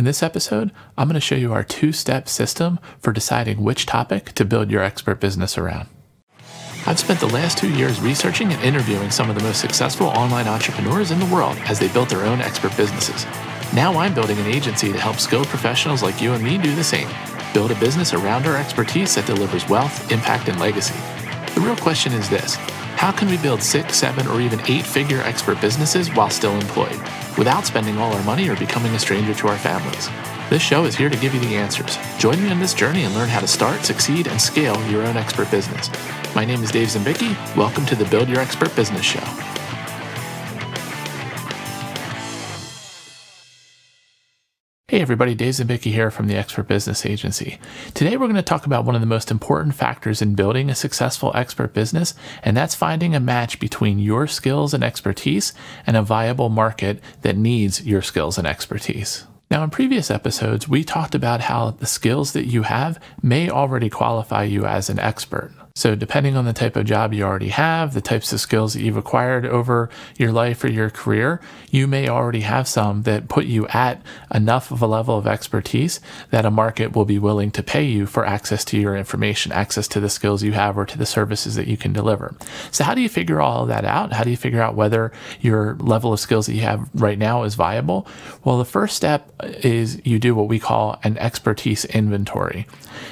In this episode, I'm going to show you our two step system for deciding which topic to build your expert business around. I've spent the last two years researching and interviewing some of the most successful online entrepreneurs in the world as they built their own expert businesses. Now I'm building an agency to help skilled professionals like you and me do the same. Build a business around our expertise that delivers wealth, impact, and legacy. The real question is this how can we build six, seven, or even eight figure expert businesses while still employed, without spending all our money or becoming a stranger to our families? This show is here to give you the answers. Join me on this journey and learn how to start, succeed, and scale your own expert business. My name is Dave Zimbicki. Welcome to the Build Your Expert Business Show. Hey everybody, Dave Zimbicki here from the Expert Business Agency. Today we're going to talk about one of the most important factors in building a successful expert business, and that's finding a match between your skills and expertise and a viable market that needs your skills and expertise. Now, in previous episodes, we talked about how the skills that you have may already qualify you as an expert. So, depending on the type of job you already have, the types of skills that you've acquired over your life or your career, you may already have some that put you at enough of a level of expertise that a market will be willing to pay you for access to your information, access to the skills you have, or to the services that you can deliver. So, how do you figure all that out? How do you figure out whether your level of skills that you have right now is viable? Well, the first step is you do what we call an expertise inventory.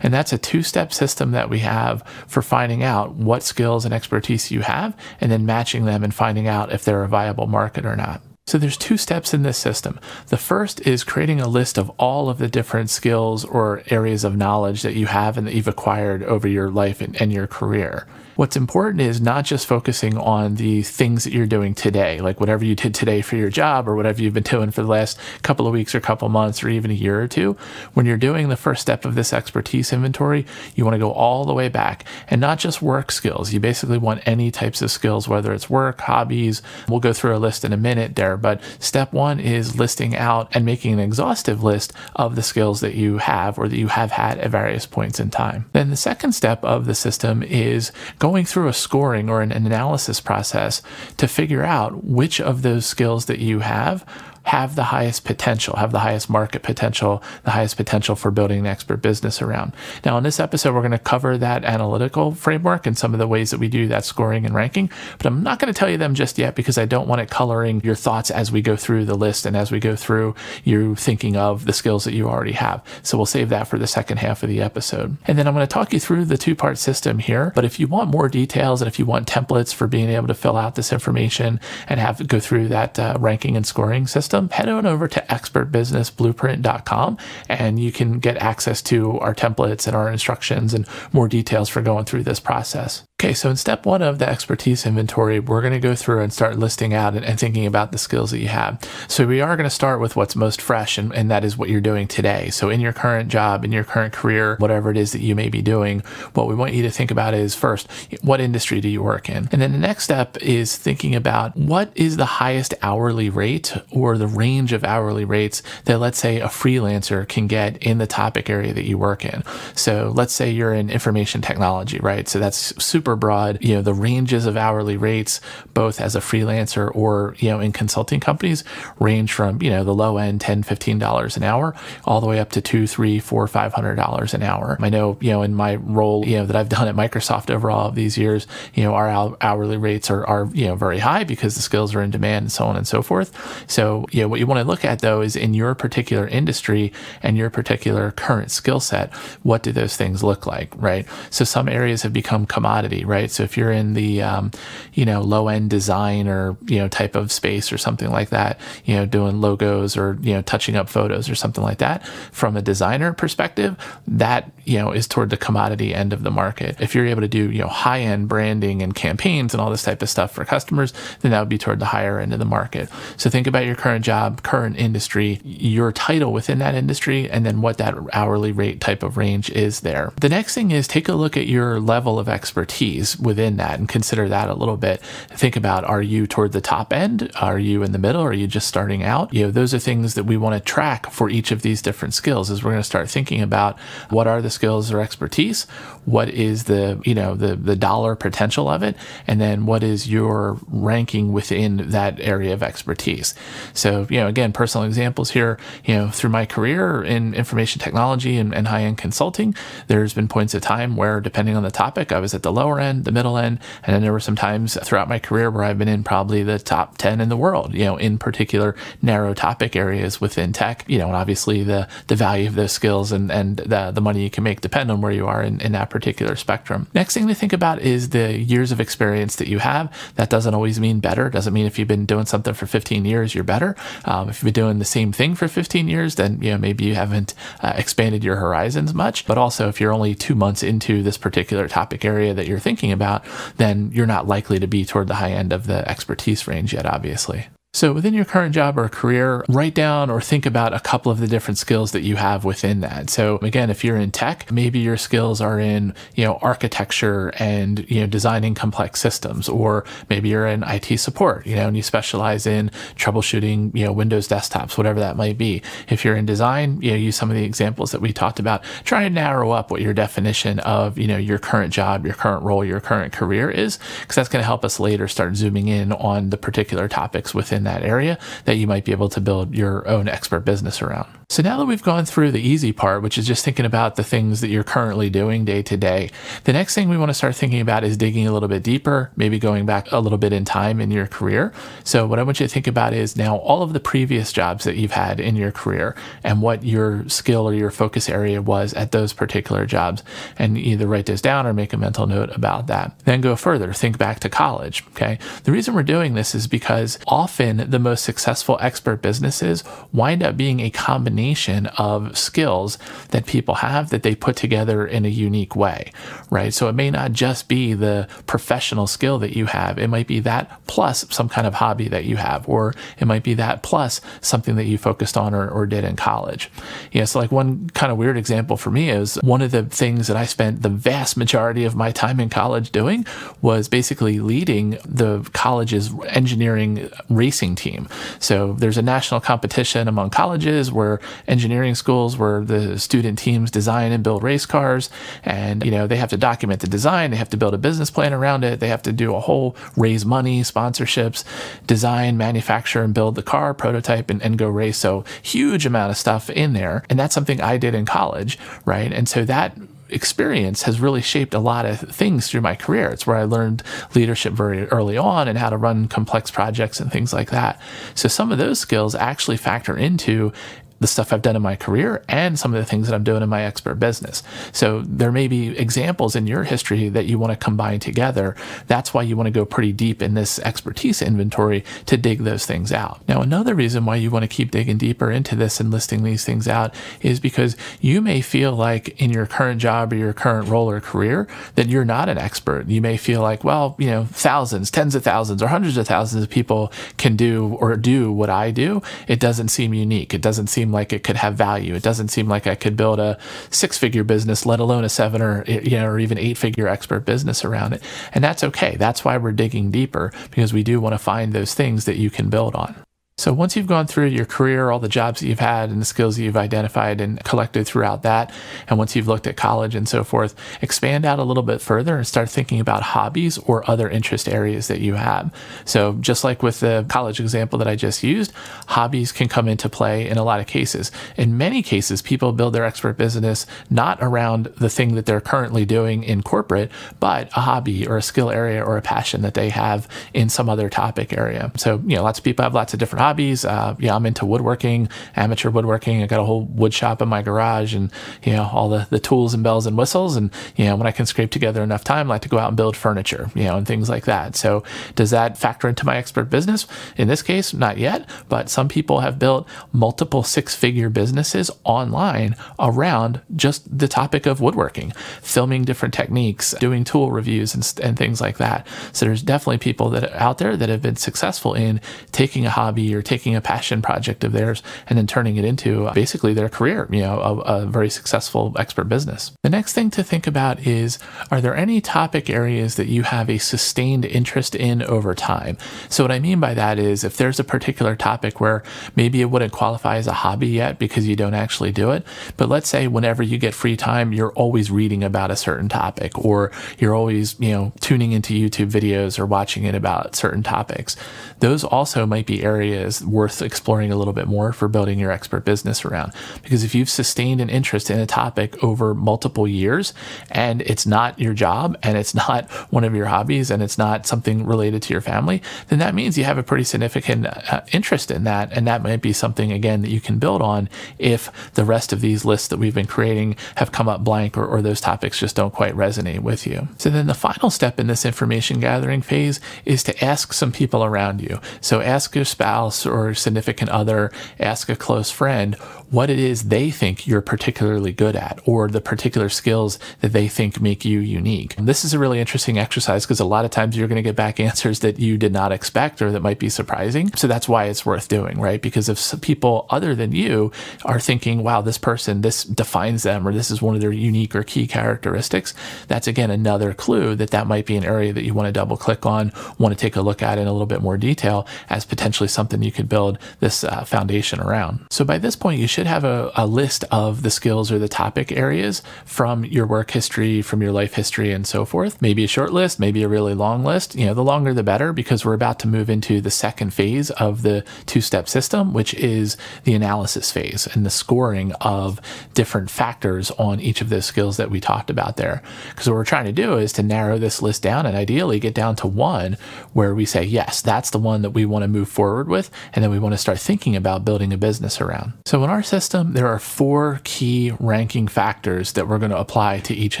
And that's a two step system that we have for finding out what skills and expertise you have and then matching them and finding out if they're a viable market or not. So there's two steps in this system. The first is creating a list of all of the different skills or areas of knowledge that you have and that you've acquired over your life and, and your career. What's important is not just focusing on the things that you're doing today, like whatever you did today for your job or whatever you've been doing for the last couple of weeks or couple months or even a year or two. When you're doing the first step of this expertise inventory, you want to go all the way back and not just work skills. You basically want any types of skills, whether it's work, hobbies. We'll go through a list in a minute there, but step one is listing out and making an exhaustive list of the skills that you have or that you have had at various points in time. Then the second step of the system is going through a scoring or an analysis process to figure out which of those skills that you have have the highest potential, have the highest market potential, the highest potential for building an expert business around. Now, in this episode, we're going to cover that analytical framework and some of the ways that we do that scoring and ranking, but I'm not going to tell you them just yet because I don't want it coloring your thoughts as we go through the list and as we go through you thinking of the skills that you already have. So we'll save that for the second half of the episode. And then I'm going to talk you through the two part system here. But if you want more details and if you want templates for being able to fill out this information and have go through that uh, ranking and scoring system, system, head on over to expertbusinessblueprint.com and you can get access to our templates and our instructions and more details for going through this process. Okay, so in step one of the expertise inventory, we're going to go through and start listing out and, and, thinking about the skills that you have. So we are going to start with what's most fresh, and, and that is what you're doing today. So in your current job, in your current career, whatever it is that you may be doing, what we want you to think about is first, what industry do you work in? And then the next step is thinking about what is the highest hourly rate or the range of hourly rates that, let's say, a freelancer can get in the topic area that you work in. So let's say you're in information technology, right? So that's super super broad. You know, the ranges of hourly rates, both as a freelancer or, you know, in consulting companies range from, you know, the low end 10, $15 an hour all the way up to two, three, four, five hundred dollars an hour. I know, you know, in my role, you know, that I've done at Microsoft over all of these years, you know, our hourly rates are, are, you know, very high because the skills are in demand and so on and so forth. So, you know, what you want to look at though is in your particular industry and your particular current skill set, what do those things look like, right? So some areas have become commodity right? So if you're in the, um, you know, low end design or, you know, type of space or something like that, you know, doing logos or, you know, touching up photos or something like that, from a designer perspective, that, you know, is toward the commodity end of the market. If you're able to do, you know, high end branding and campaigns and all this type of stuff for customers, then that would be toward the higher end of the market. So think about your current job, current industry, your title within that industry, and then what that hourly rate type of range is there. The next thing is take a look at your level of expertise expertise within that and consider that a little bit. Think about are you toward the top end? Are you in the middle? Are you just starting out? You know, those are things that we want to track for each of these different skills as we're going to start thinking about what are the skills or expertise? What is the, you know, the, the dollar potential of it? And then what is your ranking within that area of expertise? So So, you know, again, personal examples here, you know, through my career in information technology and, and high end consulting, there's been points of time where, depending on the topic, I was at the lower end, the middle end, and then there were some times throughout my career where I've been in probably the top 10 in the world, you know, in particular narrow topic areas within tech, you know, and obviously the, the value of those skills and, and the, the money you can make depend on where you are in, in that particular spectrum. Next thing to think about is the years of experience that you have. That doesn't always mean better. Doesn't mean if you've been doing something for 15 years, you're better. Um, if you've been doing the same thing for 15 years, then, you know, maybe you haven't uh, expanded your horizons much. But also, if you're only two months into this particular topic area that you're thinking about, then you're not likely to be toward the high end of the expertise range yet, obviously. So within your current job or career, write down or think about a couple of the different skills that you have within that. So again, if you're in tech, maybe your skills are in, you know, architecture and, you know, designing complex systems, or maybe you're in IT support, you know, and you specialize in troubleshooting, you know, Windows desktops, whatever that might be. If you're in design, you know, use some of the examples that we talked about. Try to narrow up what your definition of, you know, your current job, your current role, your current career is, because that's going to help us later start zooming in on the particular topics within in that area that you might be able to build your own expert business around. So now that we've gone through the easy part, which is just thinking about the things that you're currently doing day to day, the next thing we want to start thinking about is digging a little bit deeper, maybe going back a little bit in time in your career. So what I want you to think about is now all of the previous jobs that you've had in your career and what your skill or your focus area was at those particular jobs and either write those down or make a mental note about that. Then go further, think back to college, okay? The reason we're doing this is because often the most successful expert businesses wind up being a combination of skills that people have that they put together in a unique way, right? So it may not just be the professional skill that you have. It might be that plus some kind of hobby that you have, or it might be that plus something that you focused on or, or did in college. Yeah. So like one kind of weird example for me is one of the things that I spent the vast majority of my time in college doing was basically leading the college's engineering racing team. So there's a national competition among colleges where engineering schools where the student teams design and build race cars. And you know they have to document the design. They have to build a business plan around it. They have to do a whole raise money sponsorships design manufacture and build the car prototype and, and go race. So huge amount of stuff in there. And that's something i did in college right? And so that experience has really shaped a lot of things through my career. It's where I learned leadership very early on and how to run complex projects and things like that. So some of those skills actually factor into the stuff I've done in my career and some of the things that I'm doing in my expert business. So there may be examples in your history that you want to combine together. That's why you want to go pretty deep in this expertise inventory to dig those things out. Now, another reason why you want to keep digging deeper into this and listing these things out is because you may feel like in your current job or your current role or career that you're not an expert. You may feel like, well, you know, thousands, tens of thousands, or hundreds of thousands of people can do or do what I do. It doesn't seem unique. It doesn't seem like it could have value. It doesn't seem like I could build a six figure business, let alone a seven or, eh, you know, or even eight figure expert business around it. And that's okay. That's why we're digging deeper because we do want to find those things that you can build on. So once you've gone through your career, all the jobs that you've had and the skills that you've identified and collected throughout that, and once you've looked at college and so forth, expand out a little bit further and start thinking about hobbies or other interest areas that you have. So just like with the college example that I just used, hobbies can come into play in a lot of cases. In many cases, people build their expert business not around the thing that they're currently doing in corporate, but a hobby or a skill area or a passion that they have in some other topic area. So, you know, lots of people have lots of different hobbies. Uh, yeah, I'm into woodworking, amateur woodworking. I got a whole wood shop in my garage and, you know, all the, the tools and bells and whistles. And, you know, when I can scrape together enough time, I like to go out and build furniture, you know, and things like that. So does that factor into my expert business? In this case, not yet, but some people have built multiple six figure businesses online around just the topic of woodworking, filming different techniques, doing tool reviews and, and things like that. So there's definitely people that out there that have been successful in taking a hobby you're taking a passion project of theirs and then turning it into basically their career, you know, a, a very successful expert business. The next thing to think about is are there any topic areas that you have a sustained interest in over time? So, what I mean by that is if there's a particular topic where maybe it wouldn't qualify as a hobby yet because you don't actually do it, but let's say whenever you get free time, you're always reading about a certain topic or you're always, you know, tuning into YouTube videos or watching it about certain topics. Those also might be areas areas worth exploring a little bit more for building your expert business around. Because if you've sustained an interest in a topic over multiple years and it's not your job and it's not one of your hobbies and it's not something related to your family, then that means you have a pretty significant uh, interest in that. And that might be something, again, that you can build on if the rest of these lists that we've been creating have come up blank or, or those topics just don't quite resonate with you. So then the final step in this information gathering phase is to ask some people around you. So ask your spouse or significant other, ask a close friend what it is they think you're particularly good at or the particular skills that they think make you unique. And this is a really interesting exercise because a lot of times you're going to get back answers that you did not expect or that might be surprising. So that's why it's worth doing, right? Because if people other than you are thinking, wow, this person, this defines them or this is one of their unique or key characteristics, that's again another clue that that might be an area that you want to double click on, want to take a look at in a little bit more detail as potentially something you could build this uh, foundation around. So by this point, you should have a, a list of the skills or the topic areas from your work history, from your life history, and so forth. Maybe a short list, maybe a really long list. You know, the longer the better because we're about to move into the second phase of the two step system, which is the analysis phase and the scoring of different factors on each of those skills that we talked about there. Because what we're trying to do is to narrow this list down and ideally get down to one where we say, yes, that's the one that we want to move forward with. And then we want to start thinking about building a business around. So in our system, there are four key ranking factors that we're going to apply to each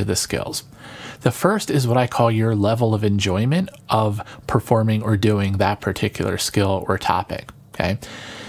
of the skills. The first is what I call your level of enjoyment of performing or doing that particular skill or topic. Okay.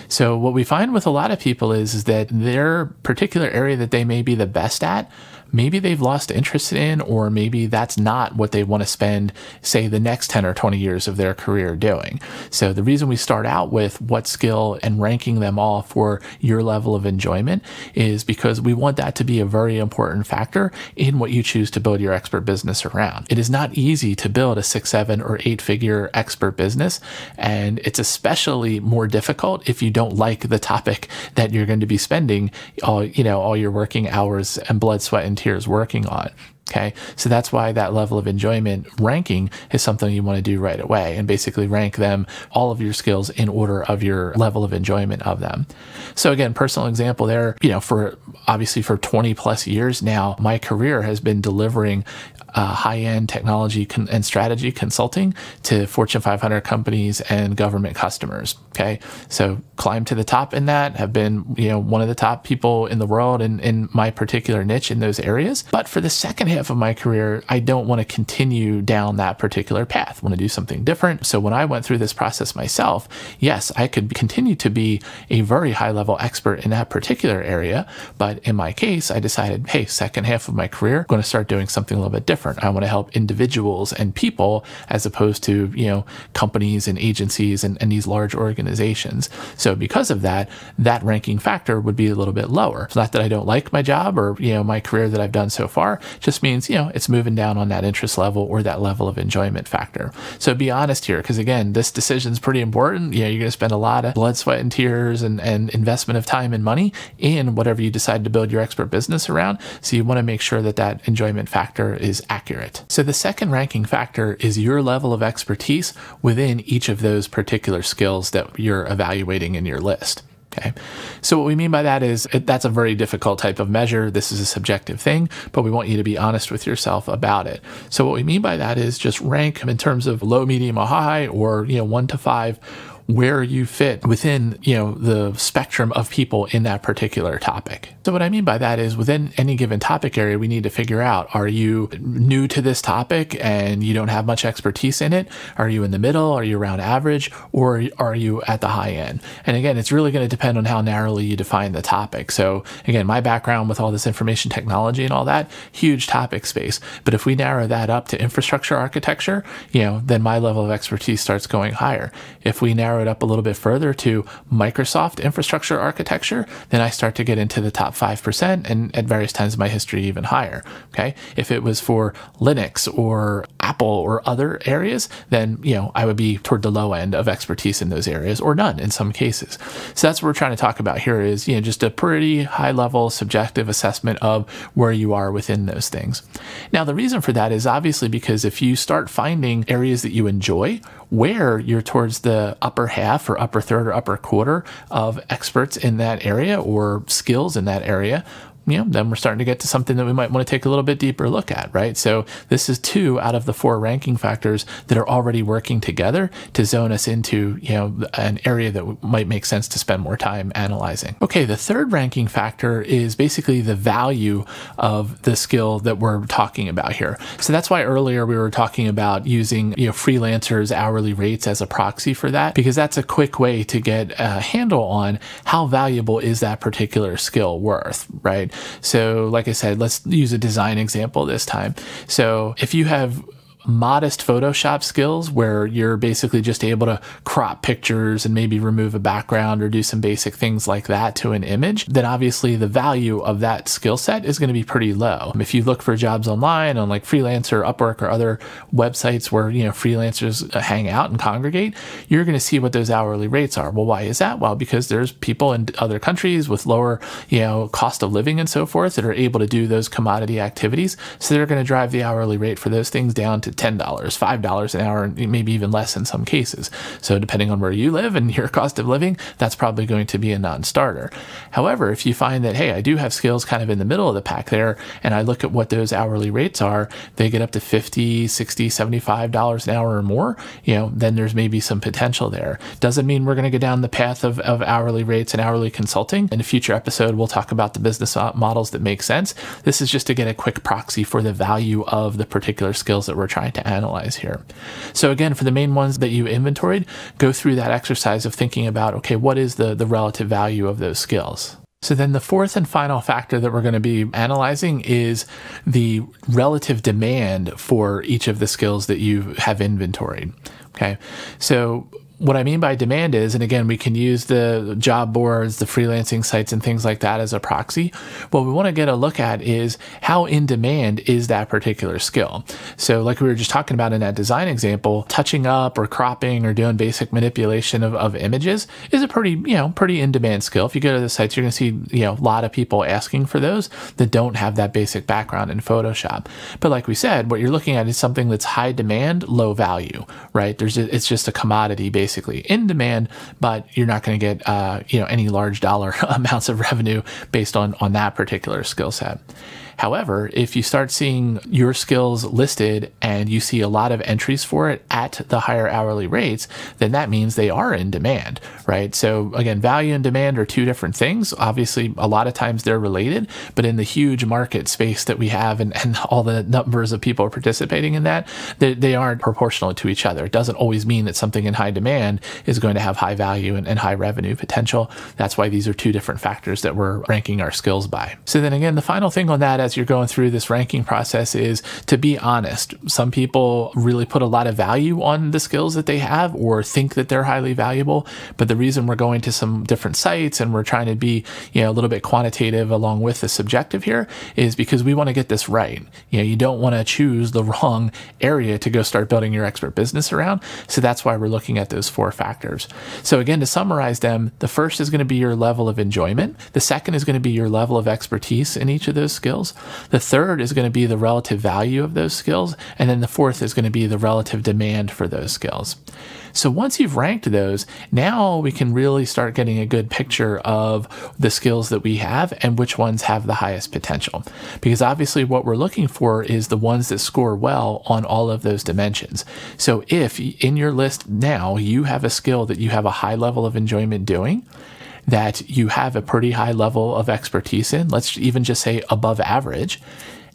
So what we find with a lot of people is, is that their particular area that they may be the best at maybe they've lost interest in, or maybe that's not what they want to spend, say, the next 10 or 20 years of their career doing. So the reason we start out with what skill and ranking them all for your level of enjoyment is because we want that to be a very important factor in what you choose to build your expert business around. It is not easy to build a six, seven, or eight figure expert business. And it's especially more difficult if you don't like the topic that you're going to be spending all, you know, all your working hours and blood, sweat, and volunteers working on. Okay. So that's why that level of enjoyment ranking is something you want to do right away and basically rank them, all of your skills in order of your level of enjoyment of them. So again, personal example there, you know, for obviously for 20 plus years now, my career has been delivering uh, high end technology con- and strategy consulting to Fortune 500 companies and government customers. Okay. So climb to the top in that, have been, you know, one of the top people in the world in, in my particular niche in those areas. But for the second half of my career, I don't want to continue down that particular path. I want to do something different. So when I went through this process myself, yes, I could continue to be a very high level expert in that particular area. But in my case, I decided, hey, second half of my career, I'm going to start doing something a little bit different. I want to help individuals and people as opposed to, you know, companies and agencies and, and these large organizations. So because of that, that ranking factor would be a little bit lower. It's not that I don't like my job or, you know, my career that I've done so far, just means, you know, it's moving down on that interest level or that level of enjoyment factor. So be honest here, because again, this decision is pretty important. Know, you're going to spend a lot of blood, sweat, and tears and, and investment of time and money in whatever you decide to build your expert business around. So you want to make sure that that enjoyment factor is accurate. So the second ranking factor is your level of expertise within each of those particular skills that you're evaluating in your list. Okay. So what we mean by that is that's a very difficult type of measure. This is a subjective thing, but we want you to be honest with yourself about it. So what we mean by that is just rank in terms of low, medium, or high, or you know one to five where you fit within, you know, the spectrum of people in that particular topic. So what I mean by that is within any given topic area, we need to figure out, are you new to this topic and you don't have much expertise in it? Are you in the middle? Are you around average? Or are you at the high end? And again, it's really going to depend on how narrowly you define the topic. So again, my background with all this information technology and all that, huge topic space. But if we narrow that up to infrastructure architecture, you know, then my level of expertise starts going higher. If we narrow narrow it up a little bit further to Microsoft infrastructure architecture, then I start to get into the top 5% and at various times in my history even higher. Okay. If it was for Linux or Apple or other areas, then, you know, I would be toward the low end of expertise in those areas or none in some cases. So that's what we're trying to talk about here is, you know, just a pretty high level subjective assessment of where you are within those things. Now, the reason for that is obviously because if you start finding areas that you enjoy where you're towards the upper half or upper third or upper quarter of experts in that area or skills in that area, you know, then we're starting to get to something that we might want to take a little bit deeper look at, right? So this is two out of the four ranking factors that are already working together to zone us into, you know, an area that might make sense to spend more time analyzing. Okay, the third ranking factor is basically the value of the skill that we're talking about here. So that's why earlier we were talking about using, you know, freelancers hourly rates as a proxy for that because that's a quick way to get a handle on how valuable is that particular skill worth, right? So, like I said, let's use a design example this time. So, if you have modest Photoshop skills where you're basically just able to crop pictures and maybe remove a background or do some basic things like that to an image, then obviously the value of that skill set is going to be pretty low. If you look for jobs online on like Freelancer, Upwork, or other websites where, you know, freelancers uh, hang out and congregate, you're going to see what those hourly rates are. Well, why is that? Well, because there's people in other countries with lower, you know, cost of living and so forth that are able to do those commodity activities. So they're going to drive the hourly rate for those things down to $10, $5 an hour, maybe even less in some cases. So, depending on where you live and your cost of living, that's probably going to be a non starter. However, if you find that, hey, I do have skills kind of in the middle of the pack there, and I look at what those hourly rates are, they get up to 50, 60, 75 dollars an hour or more, you know, then there's maybe some potential there. Doesn't mean we're going to go down the path of, of hourly rates and hourly consulting. In a future episode, we'll talk about the business models that make sense. This is just to get a quick proxy for the value of the particular skills that we're trying to analyze here. So again, for the main ones that you inventoried, go through that exercise of thinking about, okay, what is the, the relative value of those skills? So then the fourth and final factor that we're going to be analyzing is the relative demand for each of the skills that you have inventoried. Okay. So what I mean by demand is, and again, we can use the job boards, the freelancing sites, and things like that as a proxy. What we want to get a look at is how in demand is that particular skill. So, like we were just talking about in that design example, touching up or cropping or doing basic manipulation of, of images is a pretty, you know, pretty in demand skill. If you go to the sites, you're going to see, you know, a lot of people asking for those that don't have that basic background in Photoshop. But like we said, what you're looking at is something that's high demand, low value, right? There's, it's just a commodity based basically in demand, but you're not going to get uh, you know any large dollar amounts of revenue based on on that particular skill set. However, if you start seeing your skills listed and you see a lot of entries for it at the higher hourly rates, then that means they are in demand, right? So again, value and demand are two different things. Obviously, a lot of times they're related, but in the huge market space that we have and, and all the numbers of people participating in that, they, they aren't proportional to each other. It doesn't always mean that something in high demand is going to have high value and, and high revenue potential. That's why these are two different factors that we're ranking our skills by. So then again, the final thing on that as you're going through this ranking process is to be honest. Some people really put a lot of value on the skills that they have or think that they're highly valuable. But the reason we're going to some different sites and we're trying to be, you know, a little bit quantitative along with the subjective here is because we want to get this right. You know, you don't want to choose the wrong area to go start building your expert business around. So that's why we're looking at those four factors. So again, to summarize them, the first is going to be your level of enjoyment. The second is going to be your level of expertise in each of those skills. The third is going to be the relative value of those skills. And then the fourth is going to be the relative demand for those skills. So once you've ranked those, now we can really start getting a good picture of the skills that we have and which ones have the highest potential. Because obviously, what we're looking for is the ones that score well on all of those dimensions. So if in your list now you have a skill that you have a high level of enjoyment doing, that you have a pretty high level of expertise in, let's even just say above average,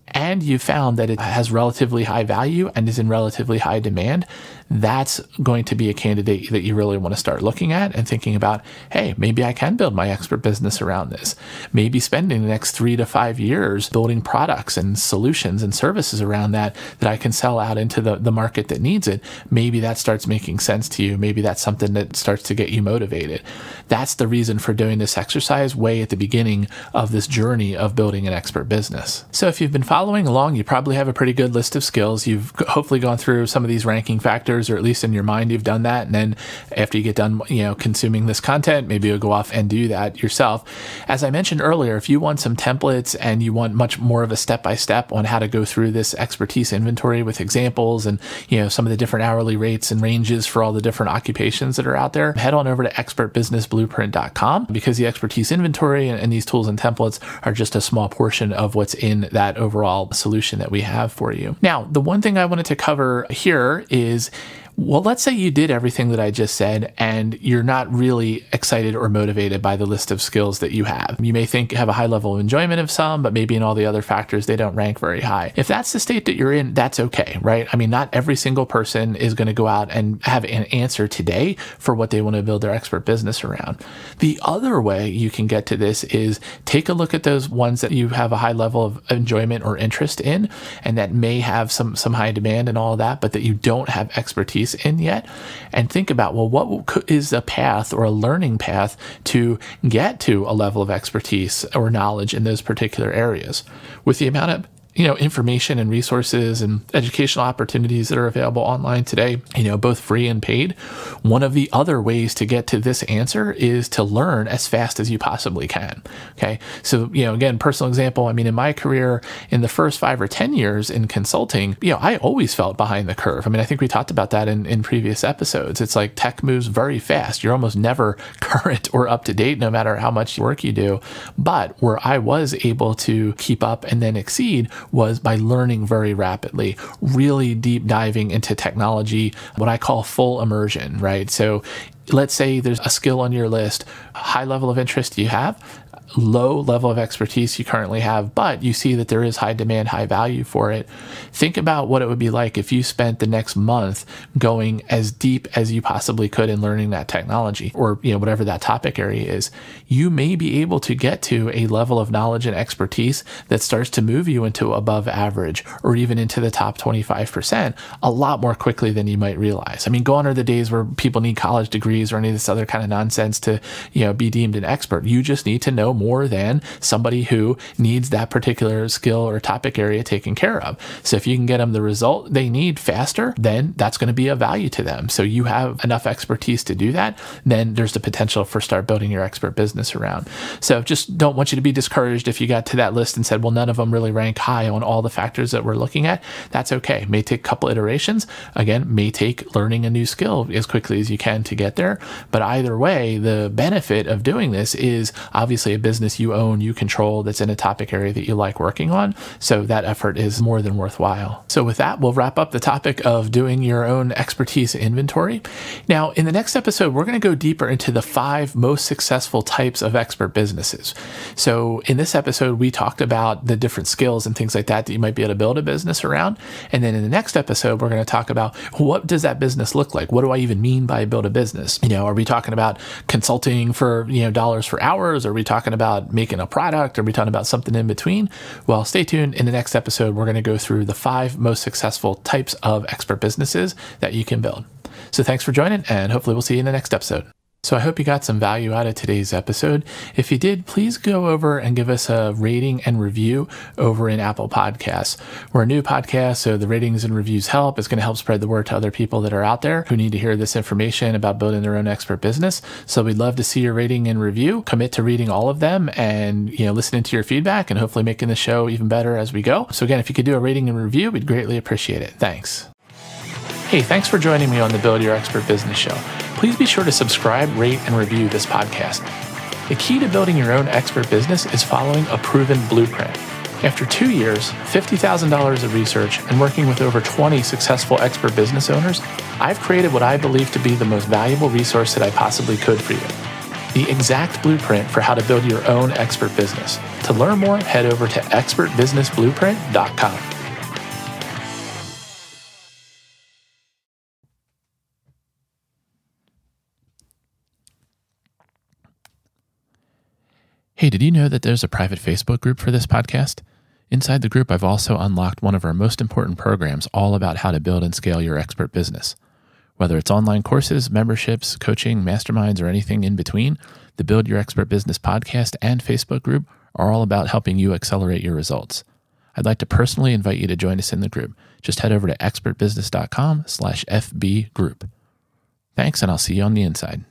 and you found that it has relatively high value and is in relatively high demand, that's going to be a candidate that you really want to start looking at and thinking about, hey, maybe I can build my expert business around this. Maybe spending the next three to five years building products and solutions and services around that that I can sell out into the, the market that needs it. Maybe that starts making sense to you. Maybe that's something that starts to get you motivated. That's the reason for doing this exercise way at the beginning of this journey of building an expert business. So if you've been following along, you probably have a pretty good list of skills. You've hopefully gone through some of these ranking factors, or at least in your mind, you've done that. And then after you get done, you know, consuming this content, maybe you'll go off and do that yourself. As I mentioned earlier, if you want some templates and you want much more of a step by step on how to go through this expertise inventory with examples and, you know, some of the different hourly rates and ranges for all the different occupations that are out there, head on over to expertbusinessblueprint.com because the expertise inventory and, and these tools and templates are just a small portion of what's in that overall solution that we have for you. Now, the one thing I wanted to cover here is well, let's say you did everything that I just said and you're not really excited or motivated by the list of skills that you have. You may think you have a high level of enjoyment of some, but maybe in all the other factors, they don't rank very high. If that's the state that you're in, that's okay, right? I mean, not every single person is going to go out and have an answer today for what they want to build their expert business around. The other way you can get to this is take a look at those ones that you have a high level of enjoyment or interest in and that may have some, some high demand and all that, but that you don't have expertise in yet? And think about well what is a path or a learning path to get to a level of expertise or knowledge in those particular areas? With the amount of you know information and resources and educational opportunities that are available online today you know both free and paid one of the other ways to get to this answer is to learn as fast as you possibly can okay? So you know again personal example i mean in my career in the first five or ten years in consulting you know i always felt behind the curve. I mean i think we talked about that in, in previous episodes. It's like tech moves very fast. You're almost never current or up to date no matter how much work you do. But where i was able to keep up and then exceed was by learning very rapidly, really deep diving into technology, what I call full immersion, right? So let's say there's a skill on your list, high level of interest you have, low level of expertise you currently have, but you see that there is high demand, high value for it. Think about what it would be like if you spent the next month going as deep as you possibly could in learning that technology or you know whatever that topic area is. You may be able to get to a level of knowledge and expertise that starts to move you into above average or even into the top 25% a lot more quickly than you might realize. I mean, gone are the days where people need college degrees or any of this other kind of nonsense to, you know, be deemed an expert. You just need to know more than somebody who needs that particular skill or topic area taken care of. So if you can get them the result they need faster, then that's going to be a value to them. So you have enough expertise to do that, then there's the potential for start building your expert business around. So just don't want you to be discouraged if you got to that list and said, well, none of them really rank high on all the factors that we're looking at. That's okay. May take a couple iterations. Again, may take learning a new skill as quickly as you can to get there. But either way, the benefit of doing this is obviously a business you own, you control, that's in a topic area that you like working on. So that effort is more than worthwhile. So with that, we'll wrap up the topic of doing your own expertise inventory. Now, in the next episode, we're going to go deeper into the five most successful types of expert businesses. So in this episode, we talked about the different skills and things like that that you might be able to build a business around. And then in the next episode, we're going to talk about what does that business look like? What do I even mean by build a business? You know, are we talking about consulting for, you know, dollars for hours? Are we talking about making a product? Are we talking about something in between? Well, stay tuned. In the next episode, we're going to go through the five most successful types of expert businesses that you can build. So thanks for joining, and hopefully we'll see you in the next episode. So I hope you got some value out of today's episode. If you did, please go over and give us a rating and review over in Apple Podcasts. We're a new podcast, so the ratings and reviews help. It's going to help spread the word to other people that are out there who need to hear this information about building their own expert business. So we'd love to see your rating and review. Commit to reading all of them and, you know, listening to your feedback and hopefully making the show even better as we go. So again, if you could do a rating and review, we'd greatly appreciate it. Thanks. Hey, thanks for joining me on the Build Your Expert Business Show please be sure to subscribe, rate, and review this podcast. The key to building your own expert business is following a proven blueprint. After two years, $50,000 of research, and working with over 20 successful expert business owners, I've created what I believe to be the most valuable resource that I possibly could for you the exact blueprint for how to build your own expert business. To learn more, head over to expertbusinessblueprint.com. Hey, did you know that there's a private Facebook group for this podcast? Inside the group, I've also unlocked one of our most important programs all about how to build and scale your expert business. Whether it's online courses, memberships, coaching, masterminds, or anything in between, the Build Your Expert Business podcast and Facebook group are all about helping you accelerate your results. I'd like to personally invite you to join us in the group. Just head over to expertbusiness.com slash FB group. Thanks, and I'll see you on the inside.